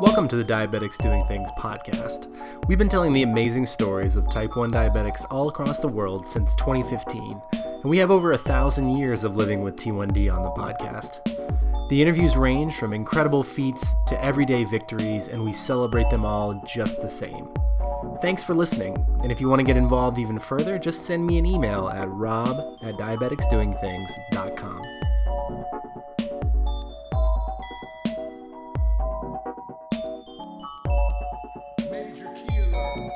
Welcome to the Diabetics Doing Things podcast. We've been telling the amazing stories of type 1 diabetics all across the world since 2015, and we have over a thousand years of living with T1D on the podcast. The interviews range from incredible feats to everyday victories, and we celebrate them all just the same. Thanks for listening, and if you want to get involved even further, just send me an email at rob at diabeticsdoingthings.com. Major key alert.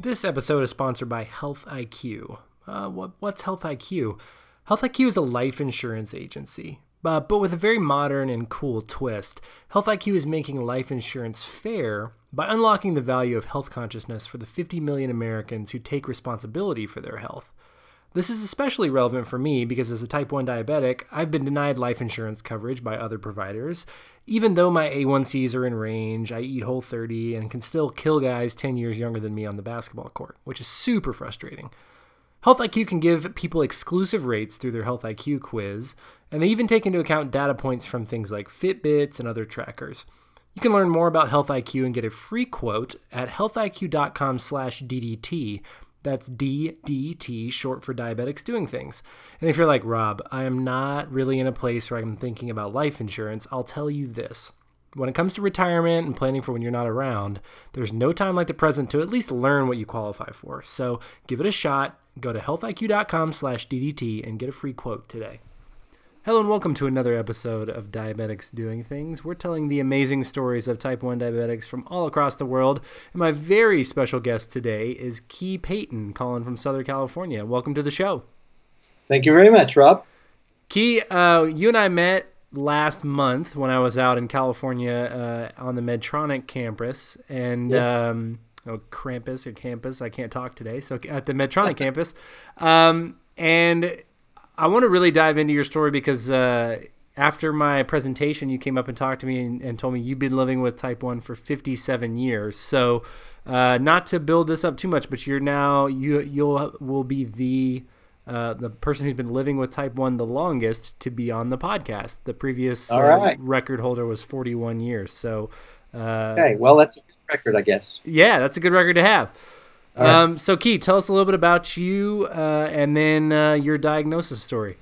This episode is sponsored by Health IQ. Uh, what, what's Health IQ? Health IQ is a life insurance agency, but with a very modern and cool twist. Health IQ is making life insurance fair by unlocking the value of health consciousness for the 50 million Americans who take responsibility for their health. This is especially relevant for me because as a type 1 diabetic, I've been denied life insurance coverage by other providers. Even though my A1Cs are in range, I eat whole 30 and can still kill guys 10 years younger than me on the basketball court, which is super frustrating. Health IQ can give people exclusive rates through their Health IQ quiz, and they even take into account data points from things like Fitbits and other trackers. You can learn more about Health IQ and get a free quote at healthiq.com/ddt. That's DDT, short for diabetics doing things. And if you're like, Rob, I am not really in a place where I'm thinking about life insurance, I'll tell you this. When it comes to retirement and planning for when you're not around, there's no time like the present to at least learn what you qualify for. So give it a shot. Go to healthiq.com slash DDT and get a free quote today. Hello and welcome to another episode of Diabetics Doing Things. We're telling the amazing stories of type 1 diabetics from all across the world. And my very special guest today is Key Payton, calling from Southern California. Welcome to the show. Thank you very much, Rob. Key, uh, you and I met last month when I was out in California uh, on the Medtronic campus. And. Yep. Um, Oh, Krampus or campus. I can't talk today. So at the Medtronic campus, um, and I want to really dive into your story because uh, after my presentation, you came up and talked to me and, and, told me you've been living with type one for 57 years. So, uh, not to build this up too much, but you're now you you'll will be the uh, the person who's been living with type one the longest to be on the podcast. The previous All uh, record holder was 41 years. So. Uh, Okay, well, that's a good record, I guess. yeah, that's a good record to have. Right. Um, so, Key, tell us a little bit about you uh, and then uh, your diagnosis story.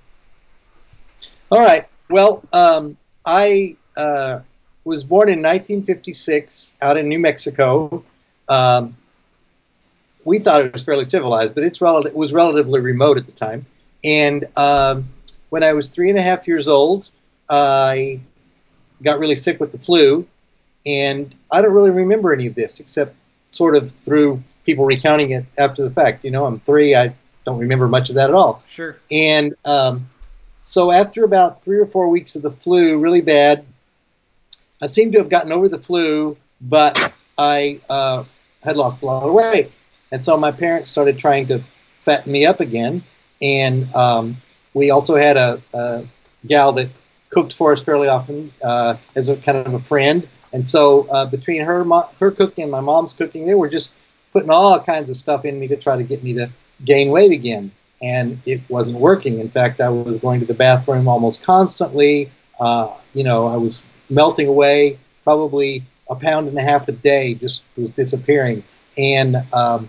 All right. Well, um, I uh, was born in 1956 out in New Mexico. Um, we thought it was fairly civilized, but it's rel- it was relatively remote at the time. And um, when I was three and a half years old, I got really sick with the flu. And I don't really remember any of this except sort of through people recounting it after the fact. You know, I'm three, I don't remember much of that at all. Sure. And um, so after about three or four weeks of the flu, really bad, I seemed to have gotten over the flu, but I uh, had lost a lot of weight. And so my parents started trying to fatten me up again. And um, we also had a, a gal that cooked for us fairly often uh, as a kind of a friend. And so uh, between her her cooking and my mom's cooking, they were just putting all kinds of stuff in me to try to get me to gain weight again. And it wasn't working. In fact, I was going to the bathroom almost constantly. Uh, you know, I was melting away, probably a pound and a half a day, just was disappearing. And um,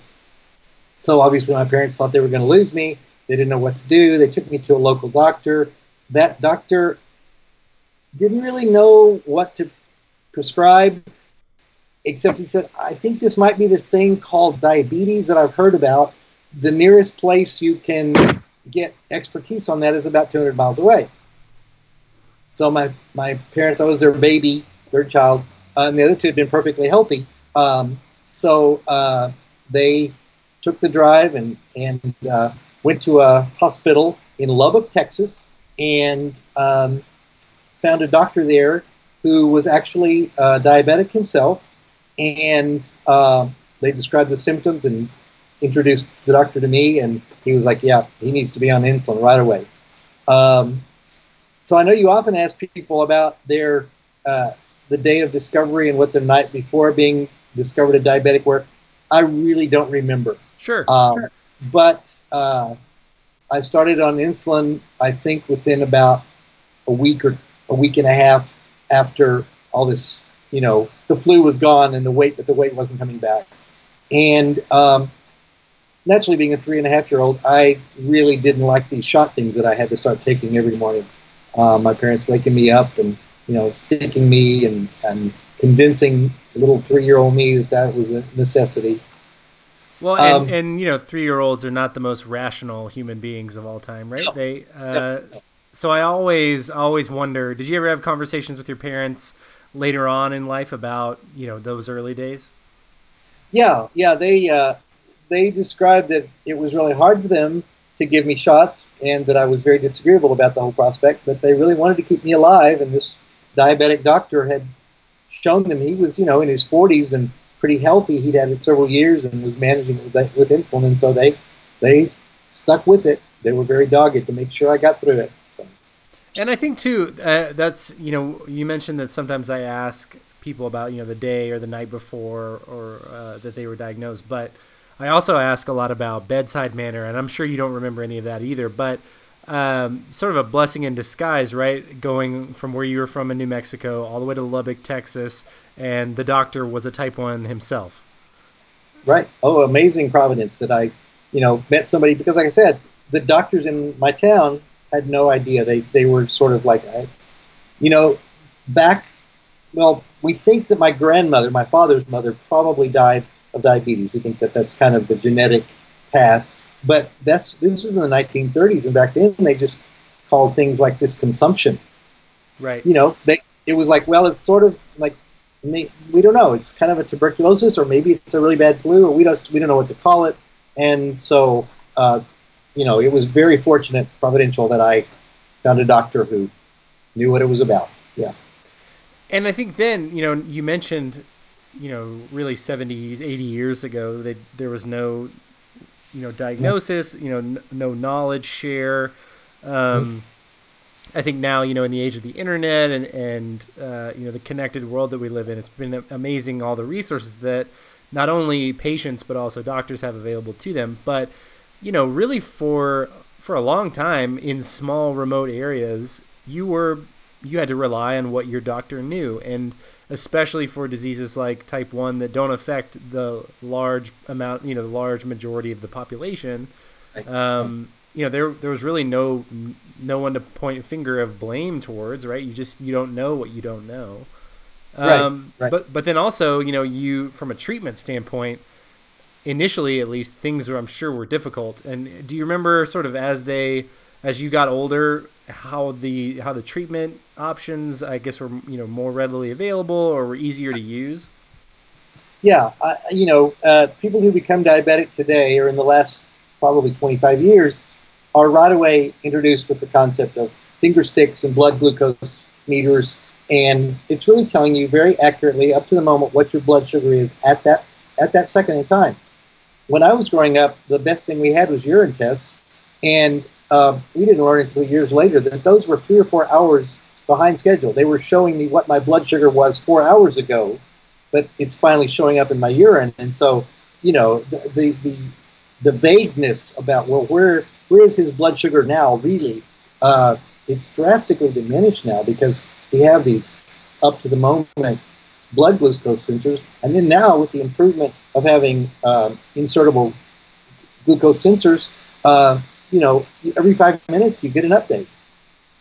so obviously, my parents thought they were going to lose me. They didn't know what to do. They took me to a local doctor. That doctor didn't really know what to prescribe, except he said, I think this might be the thing called diabetes that I've heard about. The nearest place you can get expertise on that is about 200 miles away. So my, my parents, I was their baby, third child, uh, and the other two had been perfectly healthy. Um, so uh, they took the drive and, and uh, went to a hospital in Lubbock, Texas, and um, found a doctor there who was actually uh, diabetic himself, and uh, they described the symptoms and introduced the doctor to me, and he was like, "Yeah, he needs to be on insulin right away." Um, so I know you often ask people about their uh, the day of discovery and what the night before being discovered a diabetic were, I really don't remember. Sure. Um, But uh, I started on insulin, I think, within about a week or a week and a half after all this, you know, the flu was gone and the weight, but the weight wasn't coming back. And um, naturally, being a three and a half year old, I really didn't like these shot things that I had to start taking every morning. Uh, my parents waking me up and, you know, sticking me and, and convincing little three year old me that that was a necessity. Well, and, Um, and you know, three-year-olds are not the most rational human beings of all time, right? No. They. Uh, So I always, always wonder. Did you ever have conversations with your parents later on in life about you know those early days? Yeah, yeah. They uh, they described that it was really hard for them to give me shots, and that I was very disagreeable about the whole prospect. But they really wanted to keep me alive, and this diabetic doctor had shown them he was, you know, in his 40s and pretty healthy. He'd had it several years and was managing it with, with insulin, and so they they stuck with it. They were very dogged to make sure I got through it. And I think too, uh, that's you know, you mentioned that sometimes I ask people about you know the day or the night before or uh, that they were diagnosed, but I also ask a lot about bedside manner, and I'm sure you don't remember any of that either. But um, sort of a blessing in disguise, right? Going from where you were from in New Mexico all the way to Lubbock, Texas, and the doctor was a Type One himself. Right. Oh, amazing providence that I, you know, met somebody because, like I said, the doctors in my town had no idea. They they were sort of like, I, you know, back. Well, we think that my grandmother, my father's mother, probably died of diabetes. We think that that's kind of the genetic path. But that's this was in the 1930s, and back then they just called things like this consumption Right. you know, they it was like, well, it's sort of like we don't know. It's kind of a tuberculosis, or maybe it's a really bad flu, or we don't we don't know what to call it. And so, uh, you know, it was very fortunate, providential that I found a doctor who knew what it was about. Yeah, And I think then, you know, you mentioned, you know, really 70, 80 years ago that there was no, you know, diagnosis, you know, n- no knowledge share. Um, I think now, you know, in the age of the internet and, and uh, you know, the connected world that we live in, it's been amazing all the resources that not only patients but also doctors have available to them. But, you know, really for for a long time in small remote areas, you were you had to rely on what your doctor knew. And especially for diseases like type 1 that don't affect the large amount you know the large majority of the population um, you know there there was really no no one to point a finger of blame towards right? You just you don't know what you don't know. Right, um, right. but but then also you know you from a treatment standpoint initially at least things were i'm sure were difficult and do you remember sort of as they as you got older how the how the treatment options i guess were you know more readily available or were easier to use yeah. I, you know, uh, people who become diabetic today, or in the last probably 25 years, are right away introduced with the concept of finger sticks and blood glucose meters, and it's really telling you very accurately, up to the moment, what your blood sugar is at that at that second in time. When I was growing up, the best thing we had was urine tests, and uh, we didn't learn until years later that those were three or four hours behind schedule. They were showing me what my blood sugar was four hours ago, but it's finally showing up in my urine, and so you know the the the, the vagueness about well where where is his blood sugar now really? Uh, it's drastically diminished now because we have these up to the moment blood glucose sensors, and then now with the improvement of having um, insertable glucose sensors, uh, you know, every five minutes you get an update,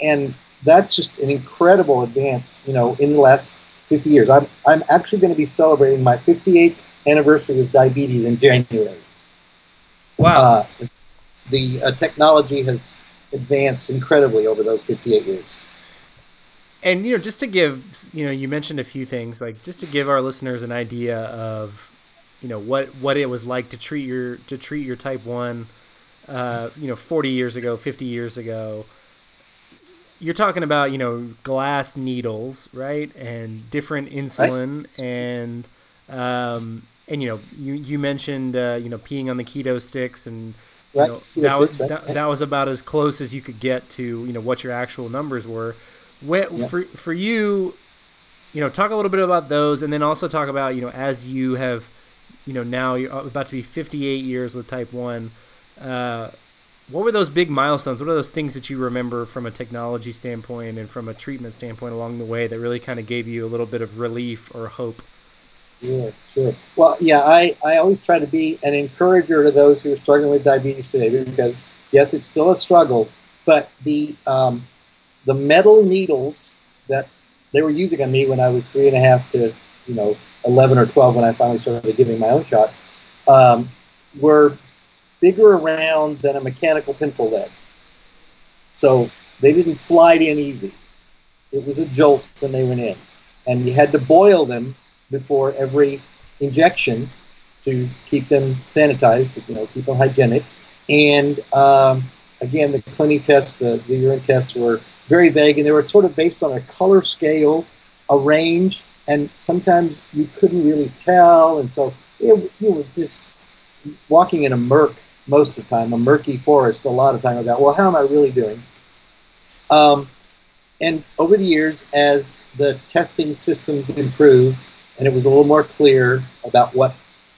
and that's just an incredible advance, you know, in the last 50 years. I'm I'm actually going to be celebrating my 58th anniversary of diabetes in January. wow Uh, the uh, technology has advanced incredibly over those 58 years. And you know just to give you know you mentioned a few things like just to give our listeners an idea of you know what what it was like to treat your to treat your type 1 uh, you know 40 years ago 50 years ago. You're talking about you know glass needles right? And different insulin and um, and you know you you mentioned uh, you know peeing on the keto sticks and you Right, know, that, was, right, that, that was about as close as you could get to you know what your actual numbers were when, Yeah. for for you you know, talk a little bit about those, and then also talk about you know as you have, you know, now you're about to be 58 years with Type One. Uh, what were those big milestones? What are those things that you remember from a technology standpoint and from a treatment standpoint along the way that really kind of gave you a little bit of relief or hope? Sure, sure. Well, yeah, I, I always try to be an encourager to those who are struggling with diabetes today because, yes, it's still a struggle, but the um, the metal needles that they were using on me when I was three and a half to, you know, 11 or 12 when I finally started giving my own shots, um, were bigger around than a mechanical pencil lead. So they didn't slide in easy. It was a jolt when they went in. And you had to boil them before every injection to keep them sanitized, to you know, keep them hygienic. And um, again, the cleaning tests, the, the urine tests were very vague, and they were sort of based on a color scale, a range, and sometimes you couldn't really tell. And so it, you were just walking in a murk most of the time, a murky forest a lot of time about, well, how am I really doing? Um, and over the years, as the testing systems improved, and it was a little more clear about what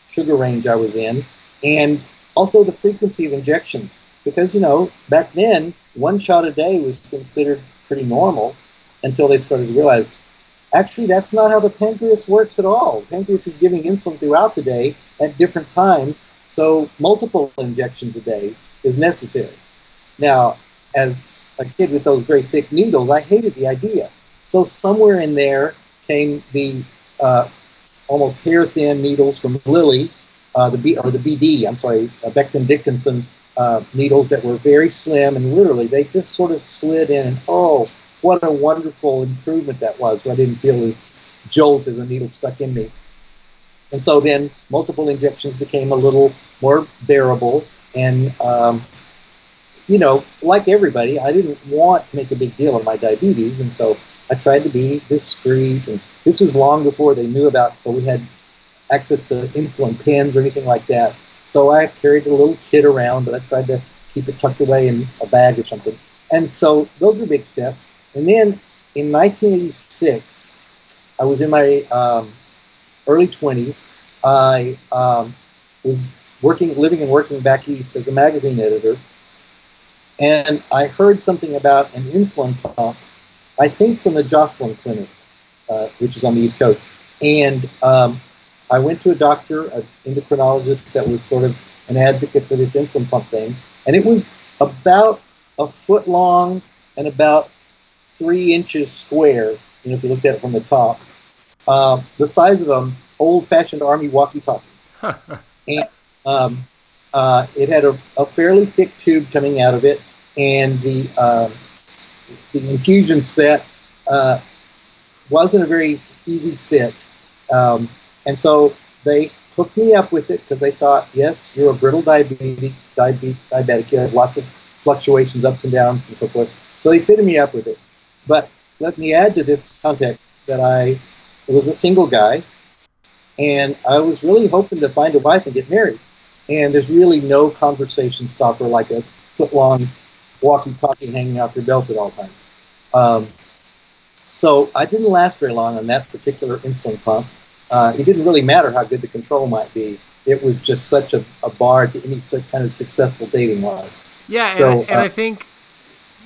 sugar range I was in, and also the frequency of injections. Because, you know, back then, one shot a day was considered pretty normal until they started to realize actually that's not how the pancreas works at all. The pancreas is giving insulin throughout the day at different times, so multiple injections a day is necessary. Now, as a kid with those very thick needles, I hated the idea. So somewhere in there came the uh, almost hair thin needles from Lilly, uh, the B or the BD. I'm sorry, uh, Becton Dickinson uh, needles that were very slim and literally they just sort of slid in. And oh, what a wonderful improvement that was! Where I didn't feel this jolt as a needle stuck in me. And so then multiple injections became a little more bearable. And, um, you know, like everybody, I didn't want to make a big deal of my diabetes. And so I tried to be discreet. And this was long before they knew about, or we had access to insulin pens or anything like that. So I carried a little kit around, but I tried to keep it tucked away in a bag or something. And so those are big steps. And then in 1986, I was in my um, early 20s. I um, was working, living and working back east as a magazine editor, and I heard something about an insulin pump. I think from the Joslin Clinic, uh, which is on the East Coast, and um, I went to a doctor, an endocrinologist that was sort of an advocate for this insulin pump thing, and it was about a foot long and about three inches square. You know, if you looked at it from the top, uh, the size of an old-fashioned army walkie-talkie, and um, uh, it had a, a, fairly thick tube coming out of it, and the uh, the infusion set uh, wasn't a very easy fit, um, and so they hooked me up with it because they thought, yes, you're a brittle diabetic, diabetic, you have lots of fluctuations, ups and downs, and so forth. So they fitted me up with it. But let me add to this context that I was a single guy, and I was really hoping to find a wife and get married. And there's really no conversation stopper like a foot long walkie talkie hanging out your belt at all times. Um, so I didn't last very long on that particular insulin pump. Uh, it didn't really matter how good the control might be. It was just such a, a bar to any kind of successful dating life. Yeah, so, and, I, and uh, I think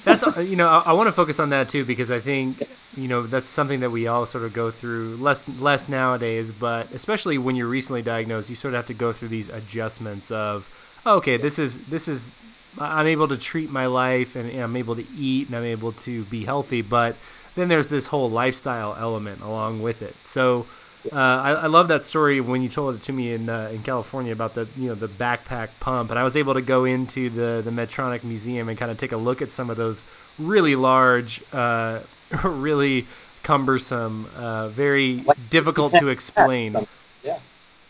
that's you know I, I want to focus on that too because I think you know that's something that we all sort of go through less less nowadays, but especially when you're recently diagnosed, you sort of have to go through these adjustments of oh, okay, this is this is I'm able to treat my life and, and I'm able to eat and I'm able to be healthy, but then there's this whole lifestyle element along with it. So uh, I, I, love that story when you told it to me in uh, in California about the you know the backpack pump, and I was able to go into the the Medtronic Museum and kind of take a look at some of those really large, uh, really cumbersome, uh, very difficult to explain. Yeah,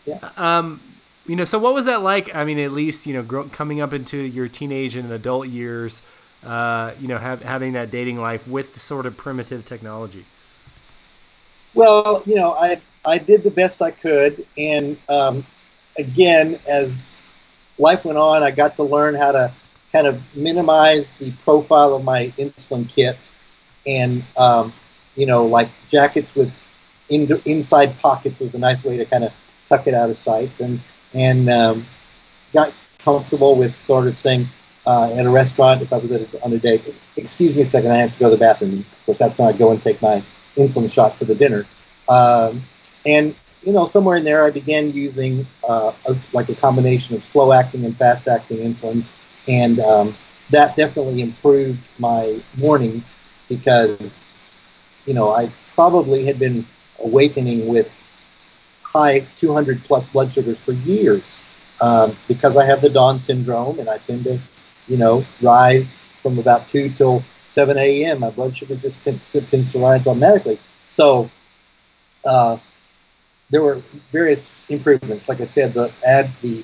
yeah. Um, you know, so what was that like? I mean, at least you know, grow, coming up into your teenage and adult years, uh, you know, have, having that dating life with the sort of primitive technology. Well, you know, I I did the best I could, and um, again, as life went on, I got to learn how to kind of minimize the profile of my insulin kit, and um, you know, like jackets with in the inside pockets was a nice way to kind of tuck it out of sight, and and um, got comfortable with sort of saying uh, at a restaurant if I was on a date, excuse me a second, I have to go to the bathroom. Of course, that's when I go and take my insulin shot for the dinner. Um, and you know, somewhere in there, I began using uh, a, like a combination of slow acting and fast acting insulins, and um, that definitely improved my mornings because you know I probably had been awakening with high 200 plus blood sugars for years um, because I have the dawn syndrome and I tend to you know rise from about 2 till 7 a.m. My blood sugar just tends, tends to rise automatically. So uh, there were various improvements. Like I said, the add the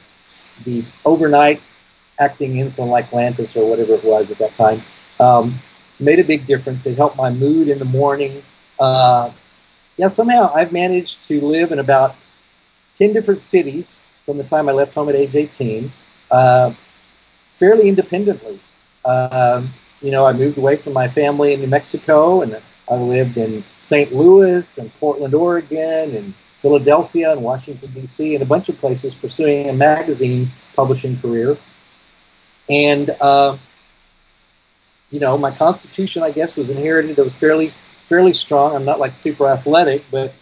the overnight acting insulin like Lantus or whatever it was at that time um, made a big difference. It helped my mood in the morning. Uh, yeah, somehow I've managed to live in about 10 different cities from the time I left home at age 18, uh, fairly independently. Um, you know, I moved away from my family in New Mexico and I lived in St. Louis and Portland, Oregon, and Philadelphia and Washington, D.C., and a bunch of places pursuing a magazine publishing career. And, uh, you know, my constitution, I guess, was inherited. It was fairly, fairly strong. I'm not like super athletic, but,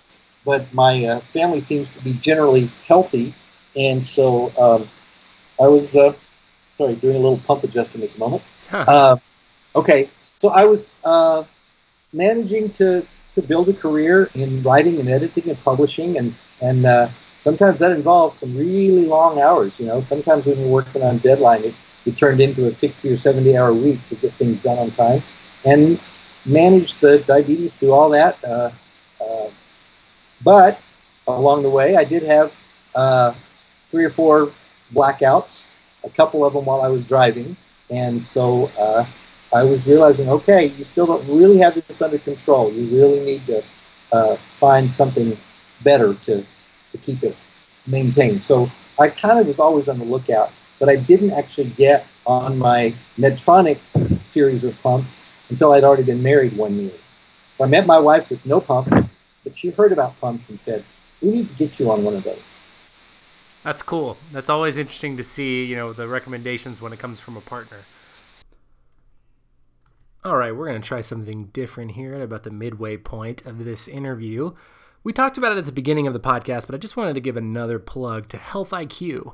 but my uh, family seems to be generally healthy. And so um, I was, uh, sorry, doing a little pump adjustment at the moment. Huh. okay, so I was uh, managing to to build a career in writing and editing and publishing, and and uh, sometimes that involves some really long hours. You know, sometimes when you're working on deadline, it, it turned into a 60 or 70 hour week to get things done on time, and manage the diabetes through all that. Uh, uh, but along the way, I did have uh, three or four blackouts, a couple of them while I was driving, and so uh, I was realizing, okay, you still don't really have this under control. You really need to uh, find something better to, to keep it maintained. So I kind of was always on the lookout, but I didn't actually get on my Medtronic series of pumps until I'd already been married one year. So I met my wife with no pump, but she heard about pumps and said, we need to get you on one of those. That's cool. That's always interesting to see, you know, the recommendations when it comes from a partner. All right, we're going to try something different here at about the midway point of this interview. We talked about it at the beginning of the podcast, but I just wanted to give another plug to Health IQ.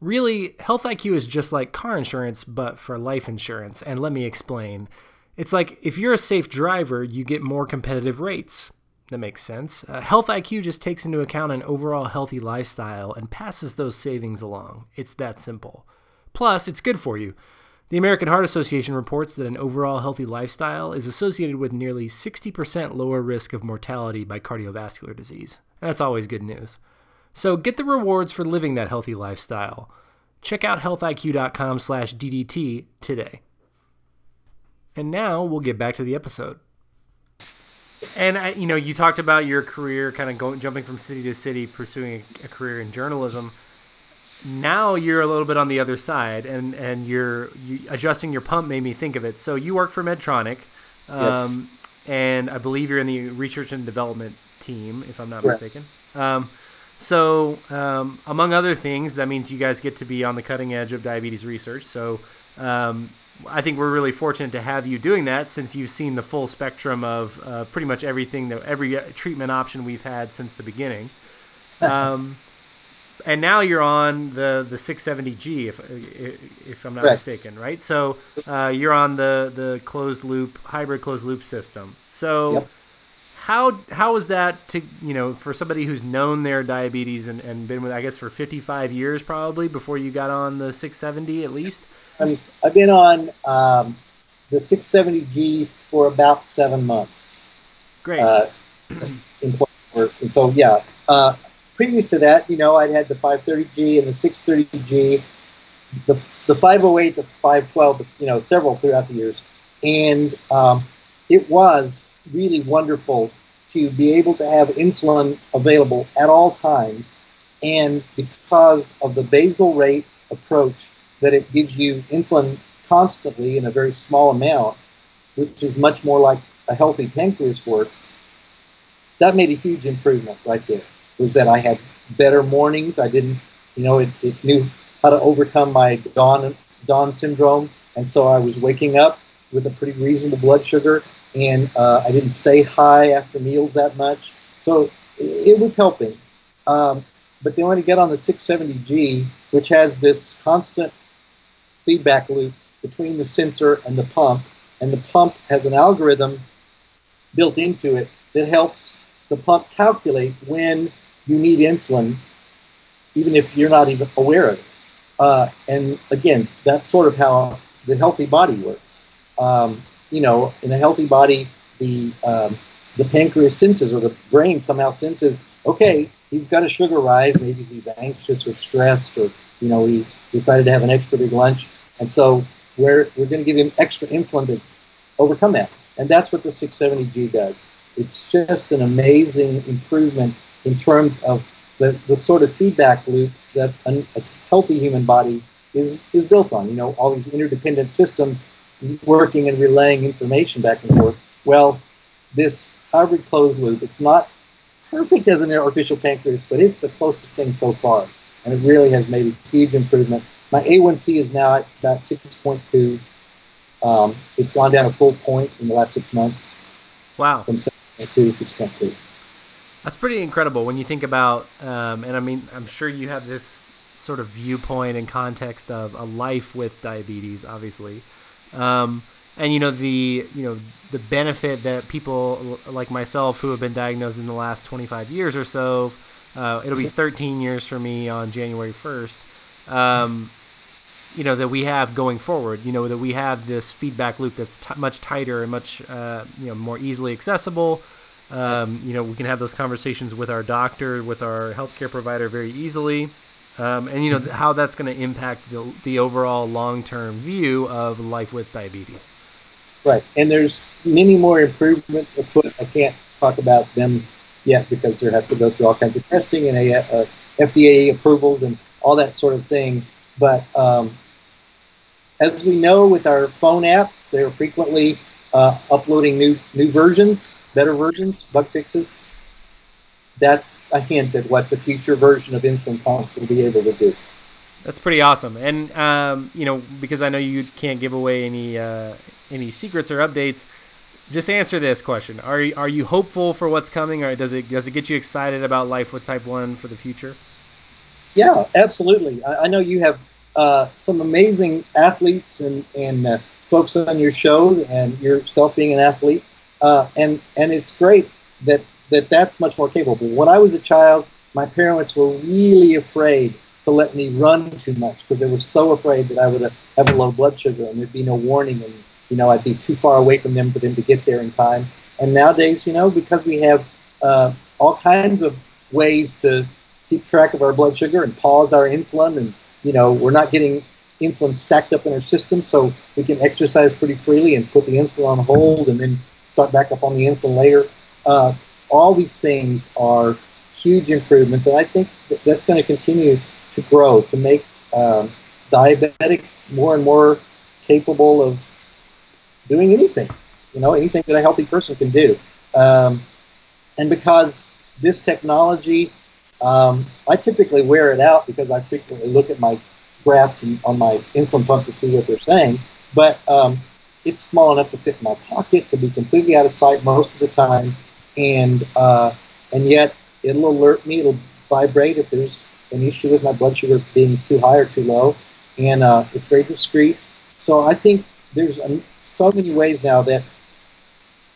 Really, Health IQ is just like car insurance, but for life insurance. And let me explain. It's like if you're a safe driver, you get more competitive rates. That makes sense. Uh, Health IQ just takes into account an overall healthy lifestyle and passes those savings along. It's that simple. Plus, it's good for you. The American Heart Association reports that an overall healthy lifestyle is associated with nearly 60% lower risk of mortality by cardiovascular disease. That's always good news. So get the rewards for living that healthy lifestyle. Check out healthiq.com/ddt today. And now we'll get back to the episode. And I, you know, you talked about your career, kind of going, jumping from city to city, pursuing a, a career in journalism now you're a little bit on the other side and and you're you, adjusting your pump made me think of it so you work for medtronic um, yes. and i believe you're in the research and development team if i'm not Correct. mistaken um, so um, among other things that means you guys get to be on the cutting edge of diabetes research so um, I think we're really fortunate to have you doing that since you've seen the full spectrum of uh, pretty much everything that every uh, treatment option we've had since the beginning. Um, and now you're on the the 670G, if if I'm not right. mistaken, right? So uh, you're on the the closed loop hybrid closed loop system. So yep. how how is that to you know for somebody who's known their diabetes and, and been with I guess for 55 years probably before you got on the 670 at least? I I've been on um, the 670G for about seven months. Great. Uh, in place and so yeah. Uh, previous to that, you know, I'd had the 530G and the 630G, the, the 508, the 512, you know, several throughout the years. And um, it was really wonderful to be able to have insulin available at all times. And because of the basal rate approach, that it gives you insulin constantly in a very small amount, which is much more like a healthy pancreas works, that made a huge improvement right there. Was that I had better mornings. I didn't, you know, it, it knew how to overcome my dawn dawn syndrome, and so I was waking up with a pretty reasonable blood sugar, and uh, I didn't stay high after meals that much. So it, was helping. Um, but they want to get on the 670G, which has this constant feedback loop between the sensor and the pump, and the pump has an algorithm built into it that helps the pump calculate when you need insulin, even if you're not even aware of it. Uh, and again, that's sort of how the healthy body works. Um, you know, in a healthy body, the um, the pancreas senses or the brain somehow senses, okay, he's got a sugar rise. Maybe he's anxious or stressed, or you know, he decided to have an extra big lunch, and so we're we're going to give him extra insulin to overcome that. And that's what the 670G does. It's just an amazing improvement in terms of the, the sort of feedback loops that a, a healthy human body is, is built on. You know, all these interdependent systems working and relaying information back and forth. Well, this hybrid closed loop, it's not perfect as an artificial pancreas, but it's the closest thing so far. And it really has made a huge improvement. My A1C is now it's about 6.2. Um, it's gone down a full point in the last six months Wow. from 7.2 to 6.2. That's pretty incredible when you think about, um, and I mean, I'm sure you have this sort of viewpoint and context of a life with diabetes, obviously, um, and you know the you know the benefit that people like myself who have been diagnosed in the last 25 years or so. Uh, it'll be 13 years for me on January 1st. Um, you know that we have going forward. You know that we have this feedback loop that's t- much tighter and much uh, you know more easily accessible. Um, you know, we can have those conversations with our doctor, with our healthcare provider very easily. Um, and, you know, how that's going to impact the, the overall long term view of life with diabetes. Right, and there's many more improvements afoot. I can't talk about them yet because they have to go through all kinds of testing and uh, FDA approvals and all that sort of thing. But um, as we know with our phone apps, they're frequently uh, uploading new new versions, better versions, bug fixes. That's a hint at what the future version of insulin pumps will be able to do. That's pretty awesome. And, um, you know, because I know you can't give away any uh, any secrets or updates, just answer this question: Are are you hopeful for what's coming, or does it does it get you excited about life with Type One for the future? Yeah, absolutely. I, I know you have uh, some amazing athletes and and uh, folks on your show, and yourself being an athlete, uh, and and it's great that that that's much more capable. When I was a child, my parents were really afraid to let me run too much because they were so afraid that I would have a low blood sugar and there'd be no warning and you know I'd be too far away from them for them to get there in time. And nowadays, you know, because we have uh, all kinds of ways to keep track of our blood sugar and pause our insulin, and you know we're not getting insulin stacked up in our system, so we can exercise pretty freely and put the insulin on hold and then start back up on the insulin later. Uh, all these things are huge improvements, and I think that that's going to continue to grow to make um, diabetics more and more capable of doing anything, you know, anything that a healthy person can do. Um, and because this technology, um, I typically wear it out because I frequently look at my graphs and, on my insulin pump to see what they're saying. But um, it's small enough to fit in my pocket, to be completely out of sight most of the time, and uh, and yet it'll alert me. It'll vibrate if there's an issue with my blood sugar being too high or too low, and uh, it's very discreet. So I think there's so many ways now that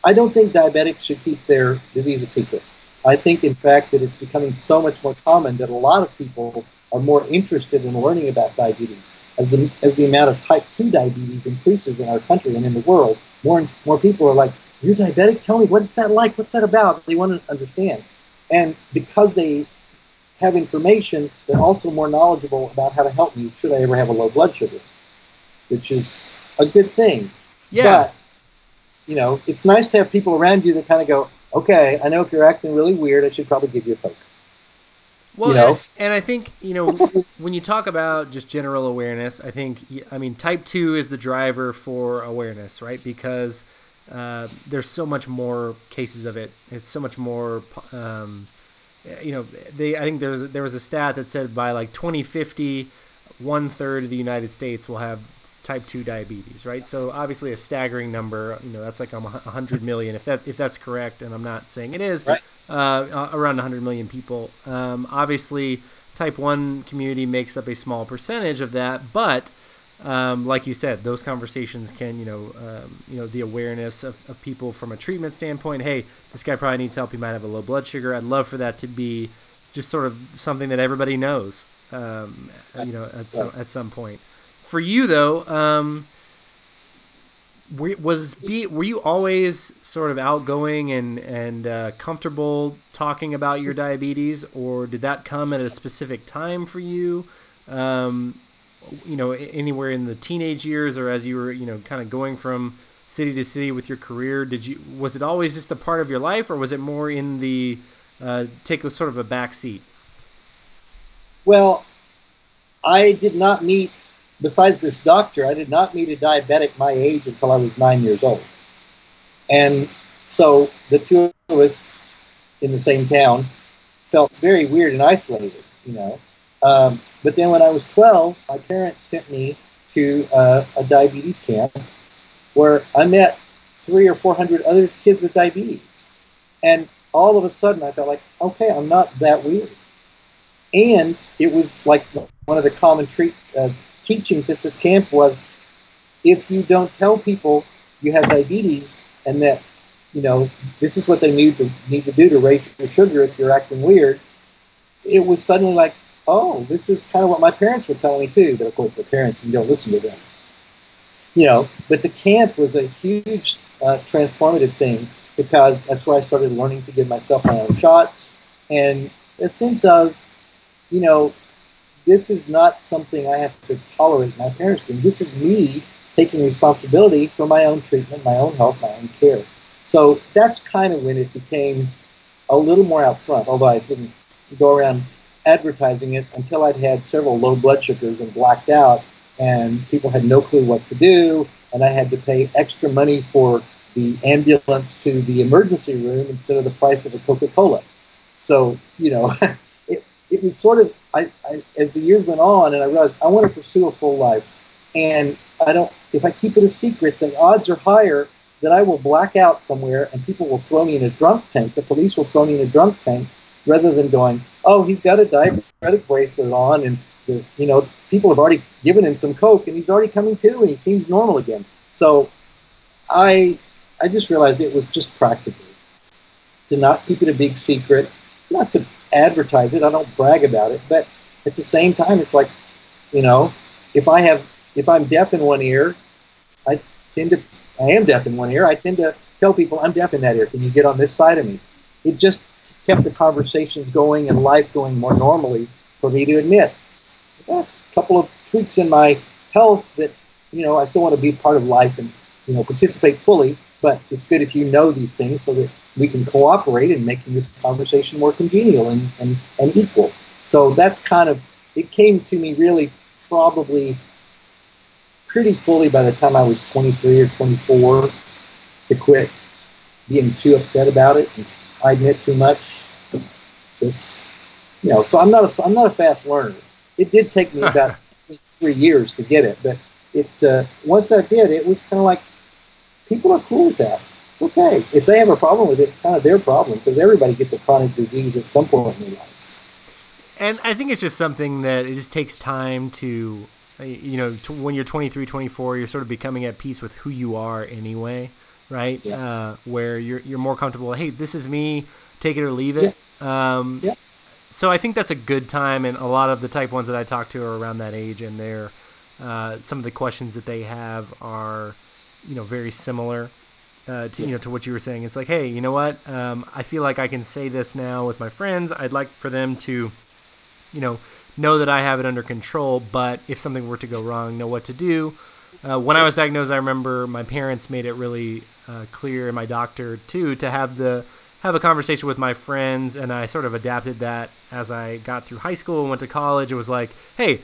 I don't think diabetics should keep their disease a secret. I think, in fact, that it's becoming so much more common that a lot of people are more interested in learning about diabetes. As the, as the amount of type 2 diabetes increases in our country and in the world, more and more people are like, You're diabetic? Tell me, what's that like? What's that about? They want to understand. And because they have information, they're also more knowledgeable about how to help me should I ever have a low blood sugar, which is a good thing. Yeah. But, you know, it's nice to have people around you that kind of go, okay, I know if you're acting really weird, I should probably give you a poke. Well, you know? and, and I think you know when you talk about just general awareness, I think I mean type two is the driver for awareness, right? Because uh, there's so much more cases of it. It's so much more. Um, you know, they. I think there was there was a stat that said by like 2050, one third of the United States will have type two diabetes. Right. So obviously a staggering number. You know, that's like a hundred million. If that if that's correct, and I'm not saying it is, Right. uh, around 100 million people. Um, obviously, type 1 community makes up a small percentage of that, but um, like you said, those conversations can, you know, um, you know, the awareness of, of people from a treatment standpoint. Hey, this guy probably needs help. He might have a low blood sugar. I'd love for that to be just sort of something that everybody knows, um, you know, at some at some point. For you though, um, were, was be were you always sort of outgoing and and uh, comfortable talking about your diabetes, or did that come at a specific time for you? Um, you know, anywhere in the teenage years, or as you were, you know, kind of going from city to city with your career, did you was it always just a part of your life, or was it more in the uh, take a sort of a back seat? Well, I did not meet, besides this doctor, I did not meet a diabetic my age until I was nine years old. And so the two of us in the same town felt very weird and isolated, you know. Um, but then when I was 12, my parents sent me to uh, a diabetes camp where I met three or 400 other kids with diabetes. And all of a sudden I felt like, okay, I'm not that weird and it was like one of the common uh, teachings at this camp was if you don't tell people you have diabetes and that you know this is what they need to need to do to raise your sugar if you're acting weird it was suddenly like oh this is kind of what my parents were telling me too but of course the parents you don't listen to them. You know but the camp was a huge uh, transformative thing because that's where i started learning to give myself my own shots. And a sense of you know, this is not something I have to tolerate my parents doing. This is me taking responsibility for my own treatment, my own health, my own care. So that's kind of when it became a little more out front, although I didn't go around advertising it until I'd had several low blood sugars and blacked out, and people had no clue what to do, and I had to pay extra money for the ambulance to the emergency room instead of the price of a Coca Cola. So, you know, it was sort of I, I, as the years went on and I realized I want to pursue a full life. And I don't if I keep it a secret the odds are higher that I will black out somewhere and people will throw me in a drunk tank the police will throw me in a drunk tank rather than going oh he's got a diabetic bracelet on and the, you know people have already given him some coke and he's already coming to and he seems normal again. So I I just realized it was just practical to not keep it a big secret not to advertise it. I don't brag about it, but at the same time, it's like, you know, if I have, if I'm deaf in one ear, I tend to, I am deaf in one ear. I tend to tell people I'm deaf in that ear. Can you get on this side of me? It just kept the conversations going and life going more normally for me to admit a couple of tweaks in my health that, you know, I still want to be part of life and, you know, participate fully. But it's good if you know these things so that we can cooperate in making this conversation more congenial and, and, and equal. So that's kind of, it came to me really probably pretty fully by the time I was 23 or 24 to quit being too upset about it and I admit too much. Just, you know, so I'm not a, I'm not a fast learner. It did take me about three years to get it, but it uh, once I did, it was kind of like people are cool with that It's okay. If they have a problem with it, it's kind of their problem because everybody gets a chronic disease at some point in their lives. And I think it's just something that it just takes time to, uh, you know, to, when you're 23, 24, you're sort of becoming at peace with who you are anyway, right? Yeah. Uh, where you're you're more comfortable. Hey, this is me. Take it or leave it. Yeah. Um, yeah. So I think that's a good time, and a lot of the type ones that I talk to are around that age, and they're uh, some of the questions that they have are, you know, very similar uh, to you know to what you were saying. It's like, hey, you know what? Um, I feel like I can say this now with my friends. I'd like for them to, you know, know that I have it under control. But if something were to go wrong, know what to do. Uh, when I was diagnosed, I remember my parents made it really uh, clear, and my doctor too, to have the have a conversation with my friends, and I sort of adapted that as I got through high school and went to college. It was like, hey,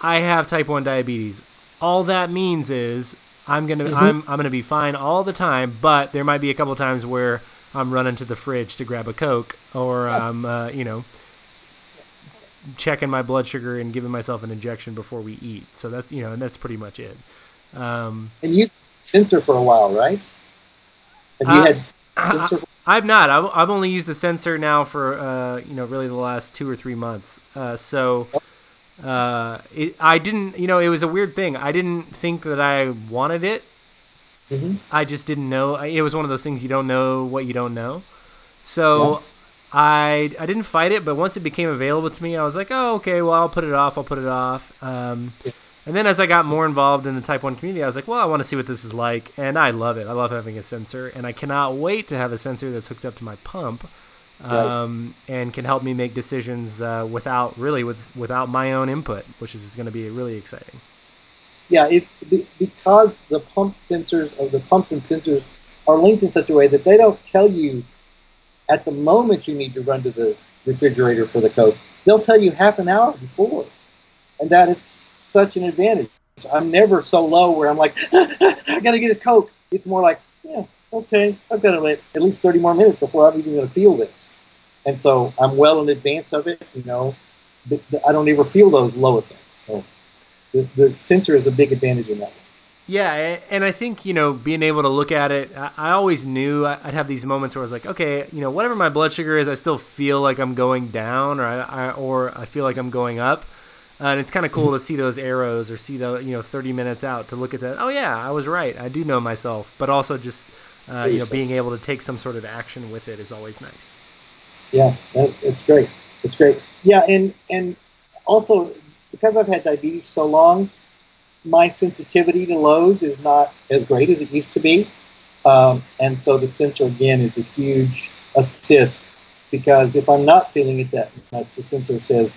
I have type one diabetes. All that means is I'm gonna Mhm. I'm I'm gonna be fine all the time, but there might be a couple times where I'm running to the fridge to grab a coke, or I'm uh, you know checking my blood sugar and giving myself an injection before we eat. So that's you know, and that's pretty much it. Um, And you sensor for a while, right? Have you Uh, had I, for- I've not. I've, I've only used the sensor now for uh, you know really the last two or three months. Uh, so uh, it, I didn't. You know, it was a weird thing. I didn't think that I wanted it. Mhm. I just didn't know. It was one of those things you don't know what you don't know. So I I didn't fight it, but once it became available to me, I was like, oh okay, well I'll put it off. I'll put it off. Um, Yeah. and then as I got more involved in the Type One community, I was like, well, I want to see what this is like, and I love it. I love having a sensor, and I cannot wait to have a sensor that's hooked up to my pump. Right. Um, and can help me make decisions uh, without really with without my own input, which is going to be really exciting. yeah, it because the pump sensors or the pumps and sensors are linked in such a way that they don't tell you at the moment you need to run to the refrigerator for the coke. They'll tell you half an hour before, and that is such an advantage. I'm never so low where I'm like, I gotta get a coke. It's more like, yeah, okay, I've got to wait at least 30 more minutes before I'm even going to feel this. And so I'm well in advance of it. You know, I don't ever feel those low effects. So the, the sensor is a big advantage in that. Yeah, and I think you know being able to look at it, I always knew I'd have these moments where I was like, okay, you know, whatever my blood sugar is, I still feel like I'm going down, or I, I or I feel like I'm going up, uh, and it's kind of cool to see those arrows or see the you know 30 minutes out to look at that. Oh yeah, I was right. I do know myself, but also just uh, you know being able to take some sort of action with it is always nice. Yeah, that, it's great. It's great. Yeah, and and also because I've had diabetes so long, my sensitivity to lows is not as great as it used to be, um, and so the sensor again is a huge assist because if I'm not feeling it that much, the sensor says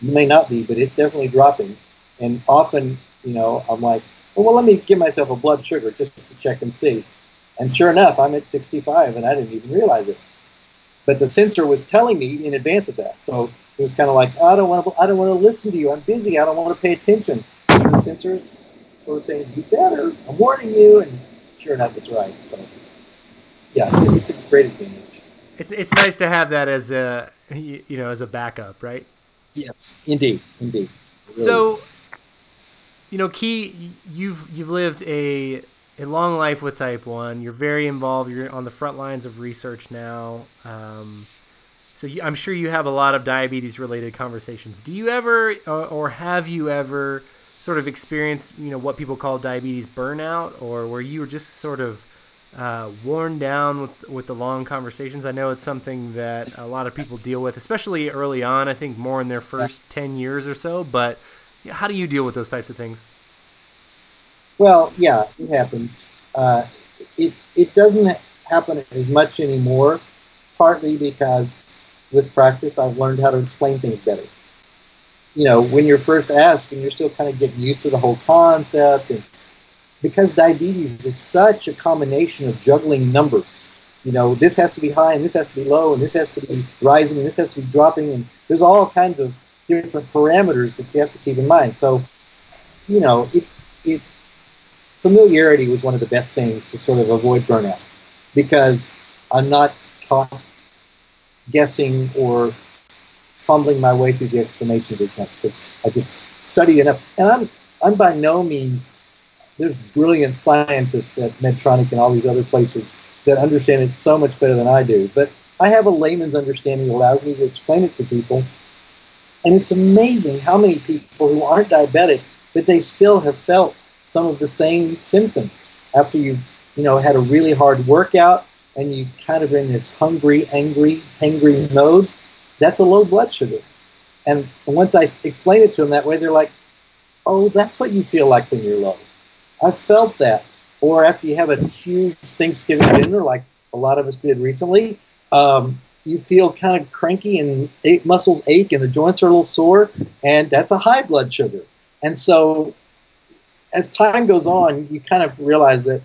you may not be, but it's definitely dropping, and often you know I'm like, well, well let me give myself a blood sugar just to check and see, and sure enough, I'm at 65, and I didn't even realize it but the sensor was telling me in advance of that. So it was kind of like, I don't want to, I don't want to listen to you. I'm busy. I don't want to pay attention. And the sensor's sort of saying, you better. I'm warning you. And sure enough, it's right. So yeah, it's a, it's a great advantage. It's it's nice to have that as a you you know as a backup, right? Yes, indeed, indeed. Really so is. you know key you've you've lived a a long life with type 1 you're very involved. You're on the front lines of research now. Um, so you, i'm sure you have a lot of diabetes related conversations. Do you ever or, or have you ever sort of experienced you know what people call diabetes burnout? Or where you were just sort of uh, worn down with with the long conversations? I know it's something that a lot of people deal with especially early on i think more in their first 10 years or so but how do you deal with those types of things? Well, yeah, it happens. Uh, it it doesn't happen as much anymore, partly because with practice I've learned how to explain things better. You know, when you're first asked and you're still kind of getting used to the whole concept, and because diabetes is such a combination of juggling numbers. You know, this has to be high and this has to be low and this has to be rising and this has to be dropping and there's all kinds of different parameters that you have to keep in mind. So, you know, it it familiarity was one of the best things to sort of avoid burnout because I'm not caught guessing or fumbling my way through the explanations as much because I just study enough. And I'm I'm by no means there's brilliant scientists at Medtronic and all these other places that understand it so much better than I do. But I have a layman's understanding that allows me to explain it to people. And it's amazing how many people who aren't diabetic, but they still have felt some of the same symptoms after you've you know had a really hard workout and you kind of in this hungry, angry, hangry mode. That's a low blood sugar. And once I explain it to them that way, they're like, "Oh, that's what you feel like when you're low." I've felt that. Or after you have a huge Thanksgiving dinner, like a lot of us did recently, um, you feel kind of cranky and muscles ache and the joints are a little sore, and that's a high blood sugar. And so, as time goes on, you kind of realize that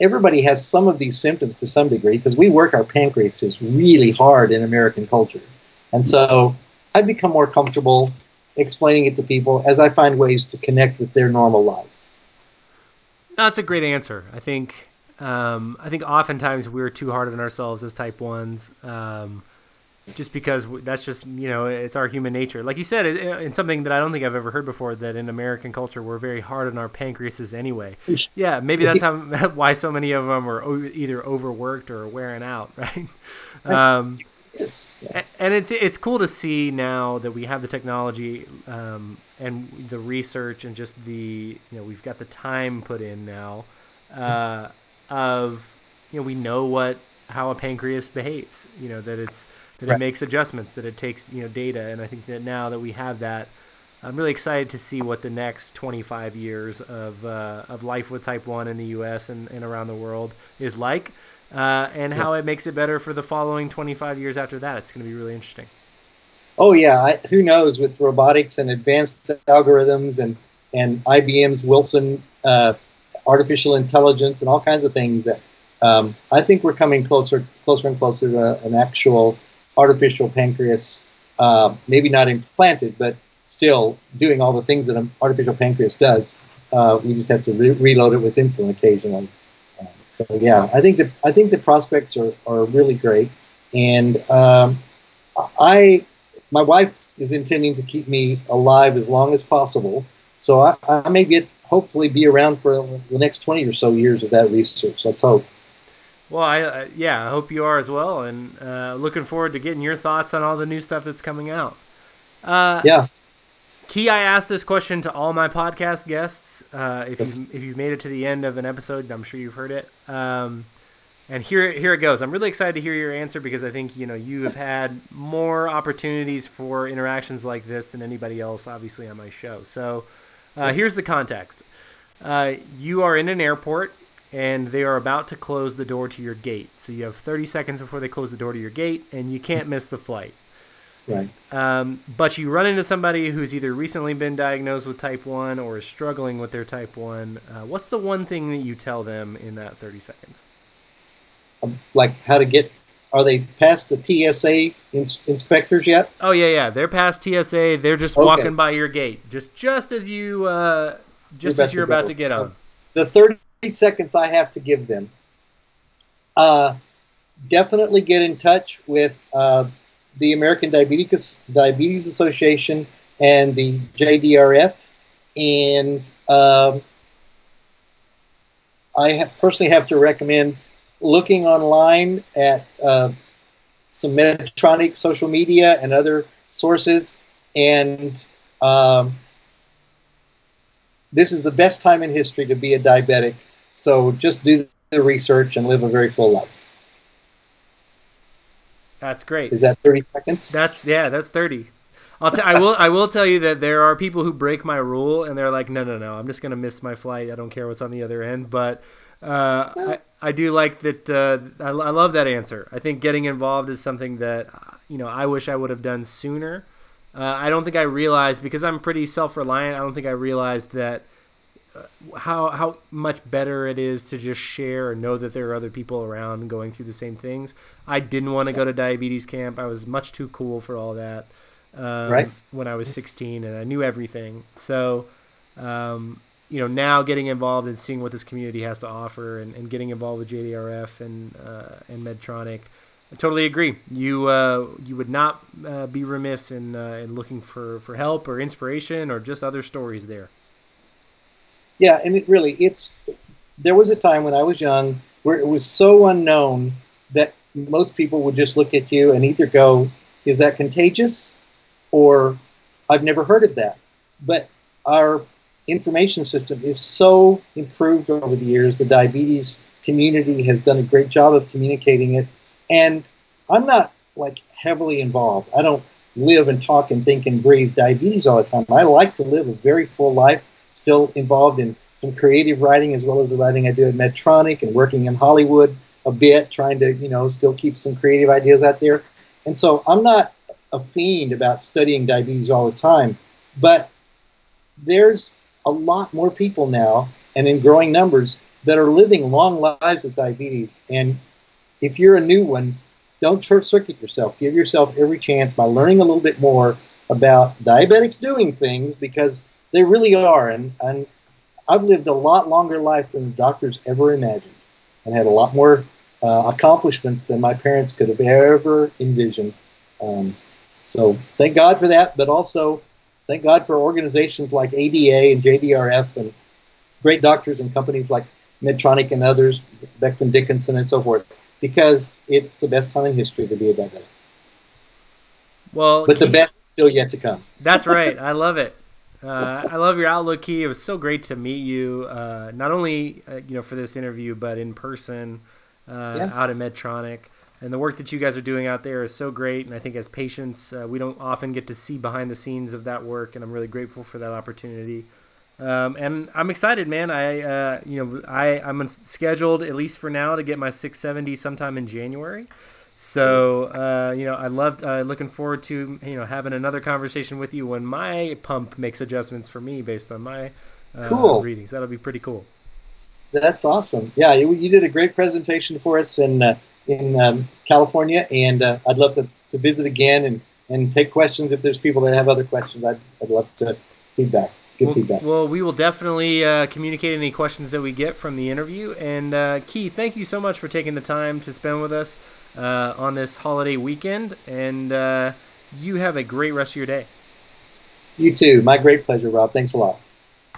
everybody has some of these symptoms to some degree because we work our pancreases really hard in American culture. And so, I've become more comfortable explaining it to people as I find ways to connect with their normal lives. That's a great answer. I think um, I think oftentimes we're too hard on ourselves as type ones, um, just because that's just you know it's our human nature. Like you said, it, it's something that I don't think I've ever heard before. That in American culture we're very hard on our pancreases anyway. Yeah, maybe that's how why so many of them are o- either overworked or wearing out, right? Um, Yes. Yeah. and it's it's cool to see now that we have the technology um, and the research and just the you know we've got the time put in now uh, of you know we know what how a pancreas behaves you know that it's that it makes adjustments that it takes you know data. And I think that now that we have that I'm really excited to see what the next 25 years of uh, of life with type 1 in the US and, and around the world is like uh, and how it makes it better for the following 25 years after that. It's going to be really interesting. Oh yeah, I, who knows? With robotics and advanced algorithms and and IBM's Watson uh, artificial intelligence and all kinds of things that um, I think we're coming closer closer and closer to an actual artificial pancreas. Uh, maybe not implanted, but still doing all the things that an artificial pancreas does. Uh, we just have to re- reload it with insulin occasionally. Uh, so yeah, I think the I think the prospects are, are really great, and um, I my wife is intending to keep me alive as long as possible. So I, I may get hopefully be around for the next 20 or so years of that research. Let's hope. Well, I uh, yeah, I hope you are as well, and uh, looking forward to getting your thoughts on all the new stuff that's coming out. Uh, Yeah. Key, I asked this question to all my podcast guests. Uh, if you've if you've made it to the end of an episode, I'm sure you've heard it. Um, and here here it goes. I'm really excited to hear your answer because I think you know you have had more opportunities for interactions like this than anybody else, obviously on my show. So uh, here's the context: uh, you are in an airport and they are about to close the door to your gate. So you have 30 seconds before they close the door to your gate, and you can't miss the flight. Right. Um, but you run into somebody who's either recently been diagnosed with type 1 or is struggling with their type 1. Uh, what's the one thing that you tell them in that 30 seconds? Um, like how to get? Are they past the TSA ins- inspectors yet? Oh, yeah, yeah. They're past TSA. They're just Okay. walking by your gate. Just just as you uh, just You're as you're to about to get on. The 30 seconds I have to give them. Uh, definitely get in touch with uh, the American Diabetes Diabetes Association and the JDRF, and um, I have, personally have to recommend looking online at uh, some Medtronic social media and other sources, and um, this is the best time in history to be a diabetic. So just do the research and live a very full life. That's great. Is that 30 seconds? That's yeah, that's thirty. I'll t- I will I will tell you that there are people who break my rule and they're like, no, no, no, I'm just gonna miss my flight. I don't care what's on the other end. But uh, I I do like that. Uh, I, I love that answer. I think getting involved is something that you know I wish I would have done sooner. Uh, I don't think I realized because I'm pretty self reliant. I don't think I realized that how how much better it is to just share and know that there are other people around going through the same things. I didn't want to go to diabetes camp. I was much too cool for all that um, Right. when I was 16 and I knew everything. So, um, you know, now getting involved and seeing what this community has to offer and, and getting involved with JDRF and uh, and Medtronic, I totally agree. You uh, you would not uh, be remiss in uh, in looking for, for help or inspiration or just other stories there. Yeah, and it really it's there was a time when I was young where it was so unknown that most people would just look at you and either go, "Is that contagious?" or "I've never heard of that." But our information system is so improved over the years. The diabetes community has done a great job of communicating it, and I'm not like heavily involved. I don't live and talk and think and breathe diabetes all the time. I like to live a very full life still involved in some creative writing as well as the writing I do at Medtronic and working in Hollywood a bit, trying to, you know, still keep some creative ideas out there. And so I'm not a fiend about studying diabetes all the time, but there's a lot more people now and in growing numbers that are living long lives with diabetes. And if you're a new one, don't short circuit yourself. Give yourself every chance by learning a little bit more about diabetics doing things because they really are. And, and I've lived a lot longer life than the doctors ever imagined, and had a lot more uh, accomplishments than my parents could have ever envisioned. Um, so thank God for that, but also thank God for organizations like ADA and JDRF and great doctors and companies like Medtronic and others, Becton Dickinson and so forth, because it's the best time in history to be a diabetic. Well, But the best is still yet to come. That's right. I love it. Uh, I love your outlook, Key. It was so great to meet you, uh, not only uh, you know for this interview, but in person uh, Yeah. out at Medtronic. And the work that you guys are doing out there is so great. And I think as patients, uh, we don't often get to see behind the scenes of that work, and I'm really grateful for that opportunity. Um, and I'm excited, man. I uh, you know I I'm scheduled at least for now to get my 670 sometime in January. So uh, you know, I loved uh, looking forward to you know having another conversation with you when my pump makes adjustments for me based on my uh, Cool. readings. That'll be pretty cool. That's awesome. Yeah, you, you did a great presentation for us in uh, in um, California, and uh, I'd love to, to visit again and, and take questions if there's people that have other questions. I'd, I'd love to feedback. Good Well, feedback. well, we will definitely uh, communicate any questions that we get from the interview. And uh, Key, thank you so much for taking the time to spend with us uh, on this holiday weekend. And uh, you have a great rest of your day. You too. My great pleasure, Rob. Thanks a lot.